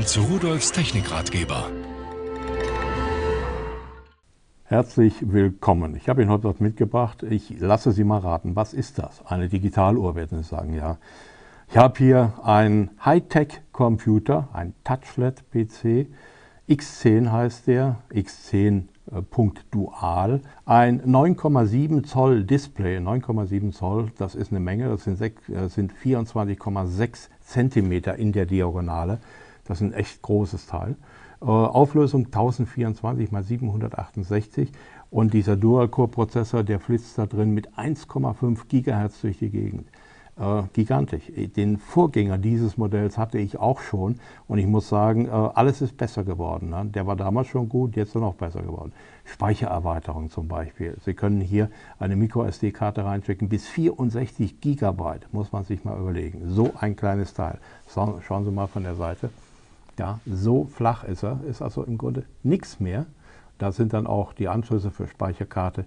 Willkommen zu Rudolfs Technikratgeber. Herzlich willkommen. Ich habe Ihnen heute was mitgebracht. Ich lasse Sie mal raten, was ist das? Eine Digitaluhr, werden Sie sagen, ja. Ich habe hier einen Hightech-Computer, ein Touchlet-PC. X10 heißt der, X10 äh, Punkt Dual. Ein 9,7 Zoll Display, 9,7 Zoll, das ist eine Menge, das sind, äh, sind 24,6 Zentimeter in der Diagonale. Das ist ein echt großes Teil. Äh, Auflösung 1024 x 768 und dieser Dual-Core-Prozessor, der flitzt da drin mit 1,5 Gigahertz durch die Gegend äh, gigantisch. Den Vorgänger dieses Modells hatte ich auch schon und ich muss sagen, äh, alles ist besser geworden. Ne? Der war damals schon gut, jetzt noch besser geworden. Speichererweiterung zum Beispiel. Sie können hier eine MicroSD-Karte reinstecken, bis 64 Gigabyte, muss man sich mal überlegen. So ein kleines Teil. Schauen Sie mal von der Seite. Ja, so flach ist er, ist also im Grunde nichts mehr. Da sind dann auch die Anschlüsse für Speicherkarte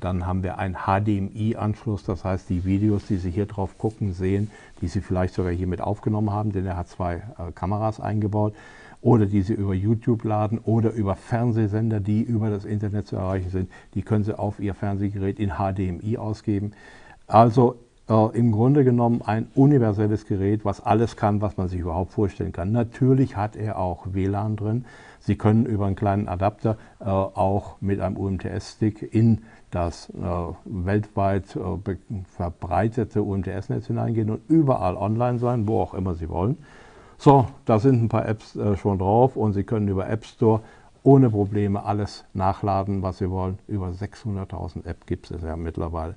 dann haben wir einen HDMI-Anschluss, das heißt die Videos, die Sie hier drauf gucken, sehen, die Sie vielleicht sogar hier mit aufgenommen haben, denn er hat zwei äh, Kameras eingebaut, oder die Sie über YouTube laden oder über Fernsehsender, die über das Internet zu erreichen sind, die können Sie auf Ihr Fernsehgerät in HDMI ausgeben. Also äh, im Grunde genommen ein universelles Gerät, was alles kann, was man sich überhaupt vorstellen kann. Natürlich hat er auch WLAN drin. Sie können über einen kleinen Adapter äh, auch mit einem UMTS-Stick in das äh, weltweit äh, verbreitete UMTS-Netz hineingehen und überall online sein, wo auch immer Sie wollen. So, da sind ein paar Apps äh, schon drauf und Sie können über App Store ohne Probleme alles nachladen, was Sie wollen. Über 600.000 Apps gibt es ja mittlerweile.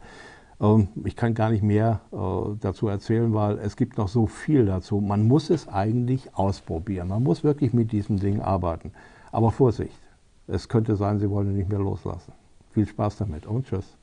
Ähm, ich kann gar nicht mehr äh, dazu erzählen, weil es gibt noch so viel dazu. Man muss es eigentlich ausprobieren. Man muss wirklich mit diesem Ding arbeiten. Aber Vorsicht, es könnte sein, Sie wollen ihn nicht mehr loslassen. Viel Spaß damit und tschüss.